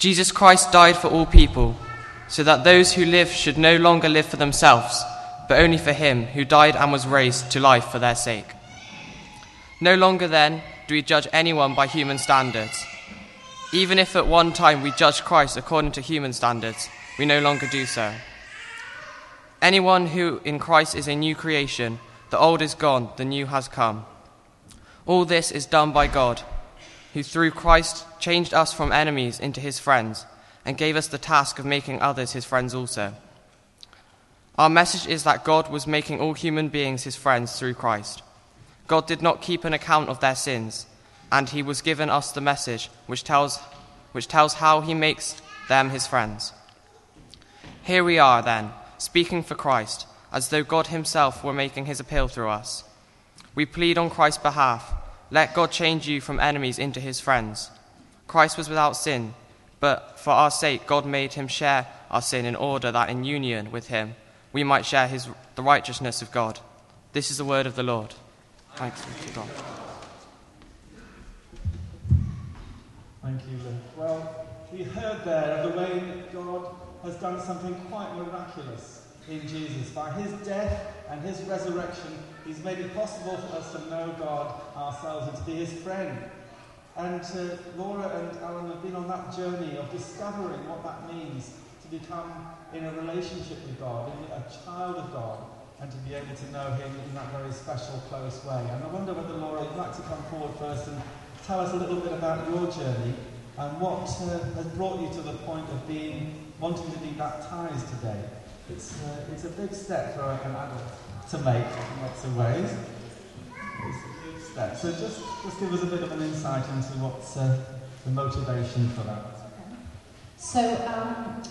Jesus Christ died for all people, so that those who live should no longer live for themselves, but only for him who died and was raised to life for their sake. No longer then do we judge anyone by human standards. Even if at one time we judged Christ according to human standards, we no longer do so. Anyone who in Christ is a new creation, the old is gone, the new has come. All this is done by God, who through Christ changed us from enemies into his friends and gave us the task of making others his friends also. Our message is that God was making all human beings his friends through Christ. God did not keep an account of their sins, and he was given us the message which tells, which tells how he makes them his friends. Here we are, then speaking for Christ, as though God Himself were making His appeal through us. We plead on Christ's behalf let God change you from enemies into His friends. Christ was without sin, but for our sake, God made Him share our sin in order that in union with Him we might share his, the righteousness of God. This is the word of the Lord. Thanks be to God. Thank you, Luke. Well, we heard there of the way that God has done something quite miraculous in Jesus. By his death and his resurrection, he's made it possible for us to know God ourselves and to be his friend. And uh, Laura and Alan have been on that journey of discovering what that means to become in a relationship with God, in a child of God, and to be able to know him in that very special, close way. And I wonder whether, Laura, you'd like to come forward first and tell us a little bit about your journey and what uh, has brought you to the point of being wanting to be baptized today. It's, uh, it's a big step for an adult to make in lots of ways. It's a big step. So just, just give us a bit of an insight into what's uh, the motivation for that. So, um,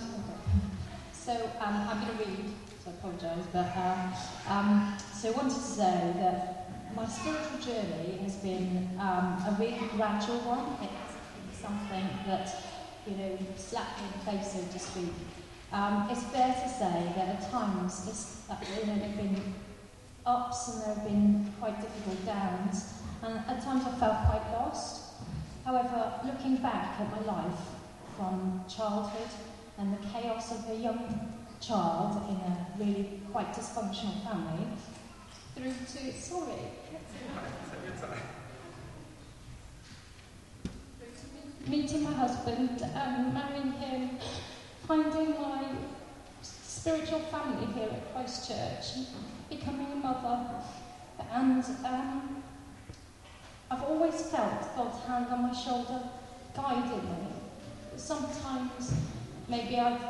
so um, I'm going to read, so I apologise, but um, um, so I wanted to say that my spiritual journey has been um, a really gradual one. It's something that you know, slapped in the face, so to speak. Um, it's fair to say that at times it's, uh, you know, there have been ups and there have been quite difficult downs, and at times I felt quite lost. However, looking back at my life from childhood and the chaos of a young child in a really quite dysfunctional family, through to, sorry, meeting my husband, um, marrying him, finding my spiritual family here at Christchurch, becoming a mother. And um, I've always felt God's hand on my shoulder guiding me. But Sometimes maybe I've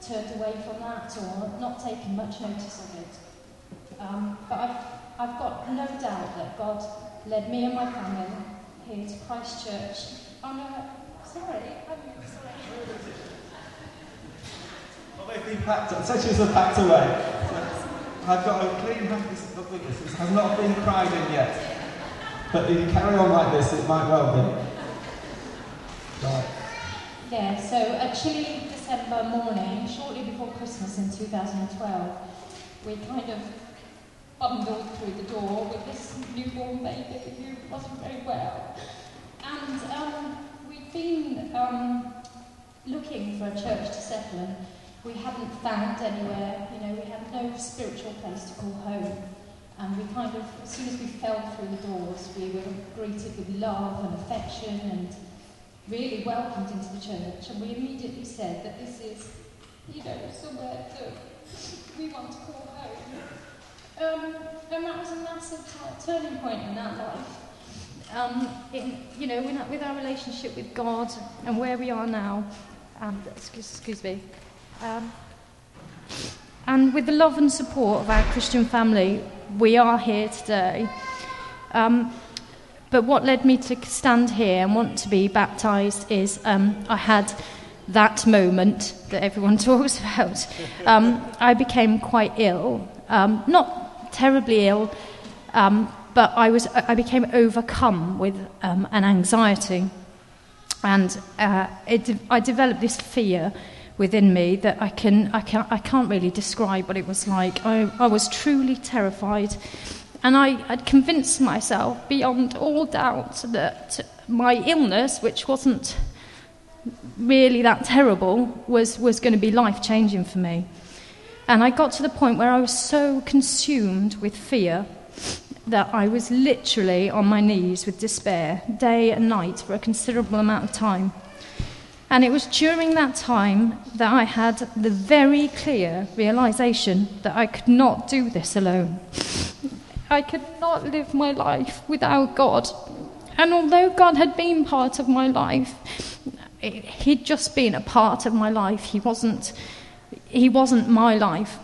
turned away from that or not taken much notice of it. Um, but I've, I've got no doubt that God led me and my family here to Christchurch on a Sorry, I'm sorry. They've been packed up. Sections are packed away. I've got a clean at this. Has not been cried in yet. But if you carry on like this, it might well be. Right. Yeah, so a chilly December morning, shortly before Christmas in 2012, we kind of bundled through the door with this newborn baby who wasn't very well. And um, we'd been um, looking for a church to settle in. We hadn't found anywhere, you know, we had no spiritual place to call home. And we kind of, as soon as we fell through the doors, we were greeted with love and affection and really welcomed into the church. And we immediately said that this is, you know, somewhere that we want to call home. Um, and that was a massive turning point in that life um, in, you know, with our relationship with God and where we are now, um, excuse, excuse me, um, and with the love and support of our Christian family, we are here today. Um, but what led me to stand here and want to be baptized is um, I had that moment that everyone talks about. Um, I became quite ill, um, not terribly ill, um, but I, was, I became overcome with um, an anxiety. And uh, it, I developed this fear within me that I, can, I, can, I can't really describe what it was like. I, I was truly terrified. And I had convinced myself beyond all doubt that my illness, which wasn't really that terrible was, was going to be life changing for me. And I got to the point where I was so consumed with fear that I was literally on my knees with despair, day and night, for a considerable amount of time. And it was during that time that I had the very clear realization that I could not do this alone. I could not live my life without God. And although God had been part of my life, he'd just been a part of my life. He wasn't, he wasn't my life.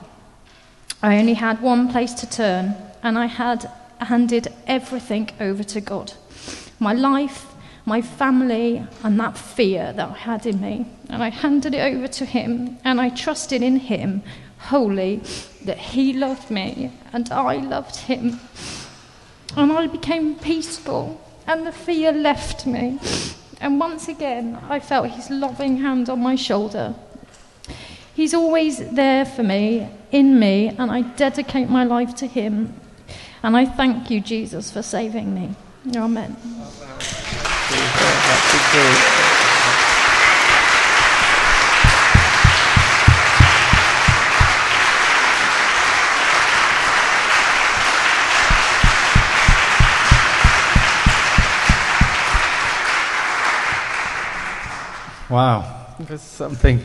I only had one place to turn, and I had handed everything over to God. My life, my family, and that fear that I had in me. And I handed it over to Him, and I trusted in Him wholly that He loved me and I loved Him. And I became peaceful, and the fear left me. And once again, I felt His loving hand on my shoulder. He's always there for me, in me, and I dedicate my life to Him. And I thank you, Jesus, for saving me. Amen. Wow, there's something.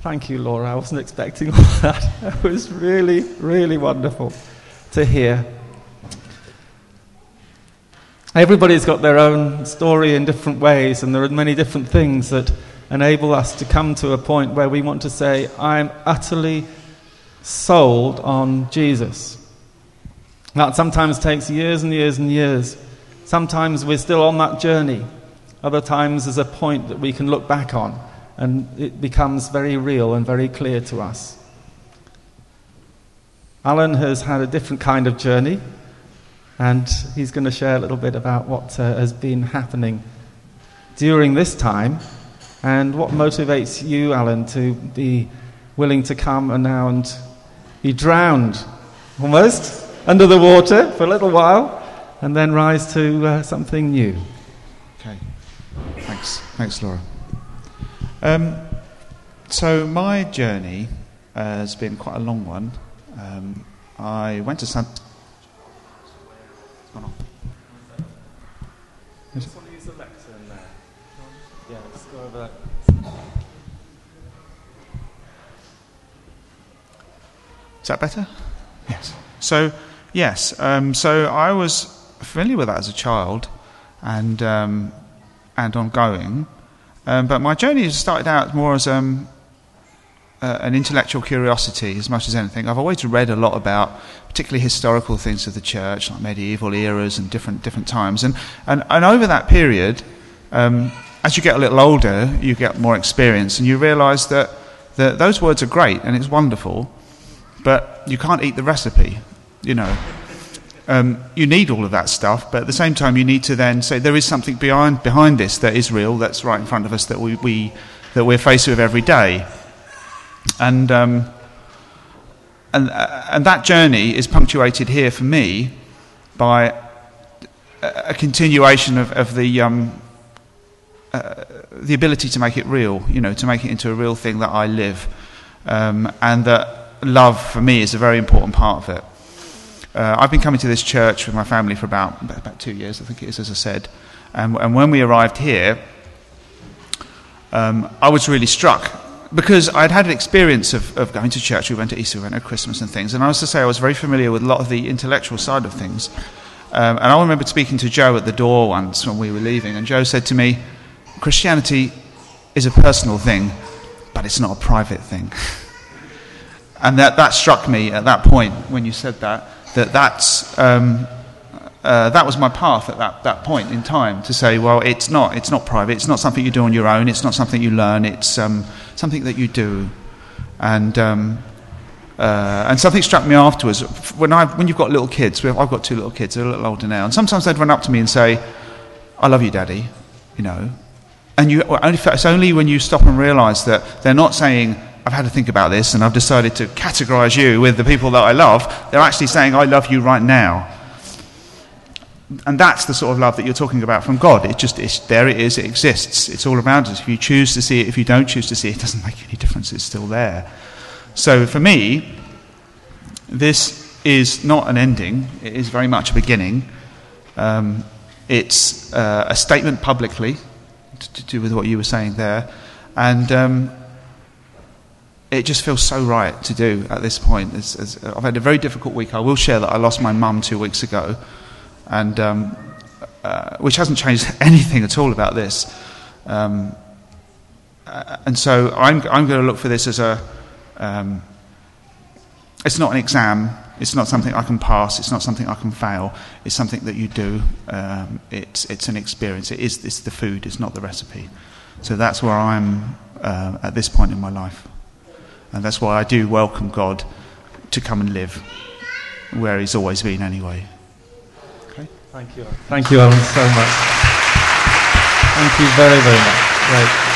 Thank you, Laura. I wasn't expecting all that. It was really, really wonderful to hear. Everybody's got their own story in different ways, and there are many different things that enable us to come to a point where we want to say, I'm utterly sold on Jesus. That sometimes takes years and years and years. Sometimes we're still on that journey. Other times there's a point that we can look back on, and it becomes very real and very clear to us. Alan has had a different kind of journey. And he's going to share a little bit about what uh, has been happening during this time and what motivates you, Alan, to be willing to come and now and be drowned almost under the water for a little while and then rise to uh, something new. Okay. Thanks. Thanks, Laura. Um, so, my journey uh, has been quite a long one. Um, I went to San gone off. Just want to use Alexa in there. Yeah, let's go over that. Is that better? Yes. So, yes. Um, so I was familiar with that as a child, and um, and ongoing. Um, but my journey started out more as um, uh, an intellectual curiosity as much as anything. I've always read a lot about, particularly historical things of the church, like medieval eras and different different times. And and, and over that period, um, as you get a little older, you get more experience, and you realise that, that those words are great and it's wonderful, but you can't eat the recipe. You know. Um, you need all of that stuff, but at the same time, you need to then say there is something behind behind this that is real, that's right in front of us, that we, we that we're faced with every day. And, um, and, uh, and that journey is punctuated here for me by a, a continuation of, of the, um, uh, the ability to make it real, you know, to make it into a real thing that I live. Um, and that love for me is a very important part of it. Uh, I've been coming to this church with my family for about, about two years, I think it is, as I said. And, and when we arrived here, um, I was really struck because I'd had an experience of, of going to church. We went to Easter, we went to Christmas and things. And I was to say, I was very familiar with a lot of the intellectual side of things. Um, and I remember speaking to Joe at the door once when we were leaving. And Joe said to me, Christianity is a personal thing, but it's not a private thing. and that, that struck me at that point when you said that, that that's. Um, uh, that was my path at that, that point in time to say, well, it's not, it's not private, it's not something you do on your own, it's not something you learn, it's um, something that you do. And, um, uh, and something struck me afterwards. When, I, when you've got little kids, I've got two little kids, they're a little older now, and sometimes they'd run up to me and say, I love you, Daddy, you know. And you, it's only when you stop and realise that they're not saying, I've had to think about this and I've decided to categorise you with the people that I love, they're actually saying, I love you right now and that's the sort of love that you're talking about from God. It just, it's, there it is, it exists, it's all around us. If you choose to see it, if you don't choose to see it, it doesn't make any difference, it's still there. So for me, this is not an ending, it is very much a beginning. Um, it's uh, a statement publicly to, to, do with what you were saying there. And um, it just feels so right to do at this point. As, as, I've had a very difficult week. I will share that I lost my mum two weeks ago, and um, uh, which hasn't changed anything at all about this. Um, uh, and so I'm, I'm going to look for this as a. Um, it's not an exam. It's not something I can pass. It's not something I can fail. It's something that you do. Um, it's, it's an experience. It is it's the food. It's not the recipe. So that's where I'm uh, at this point in my life. And that's why I do welcome God to come and live where He's always been anyway. Thank you. Thank you, Alan, so much. Thank you very, very much. Great.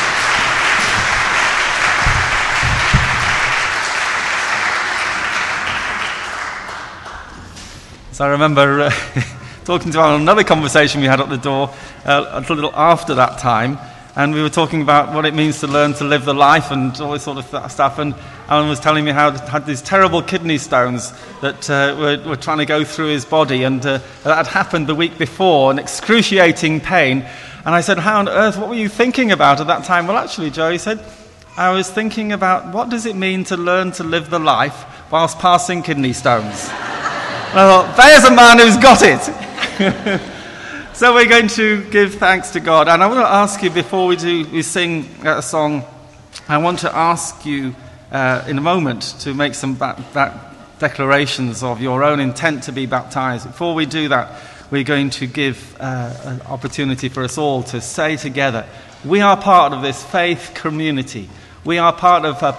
So I remember uh, talking to Alan, another conversation we had at the door uh, a little after that time, and we were talking about what it means to learn to live the life and all this sort of stuff. And Alan was telling me how he had these terrible kidney stones that uh, were, were, trying to go through his body, and uh, that had happened the week before, an excruciating pain. And I said, How on earth, what were you thinking about at that time? Well, actually, Joe, he said, I was thinking about what does it mean to learn to live the life whilst passing kidney stones. And I thought, there's a man who's got it. so we're going to give thanks to God. And I want to ask you, before we, do, we sing a song, I want to ask you uh, in a moment to make some ba- ba- declarations of your own intent to be baptized. Before we do that, we're going to give uh, an opportunity for us all to say together, we are part of this faith community. We are part of a,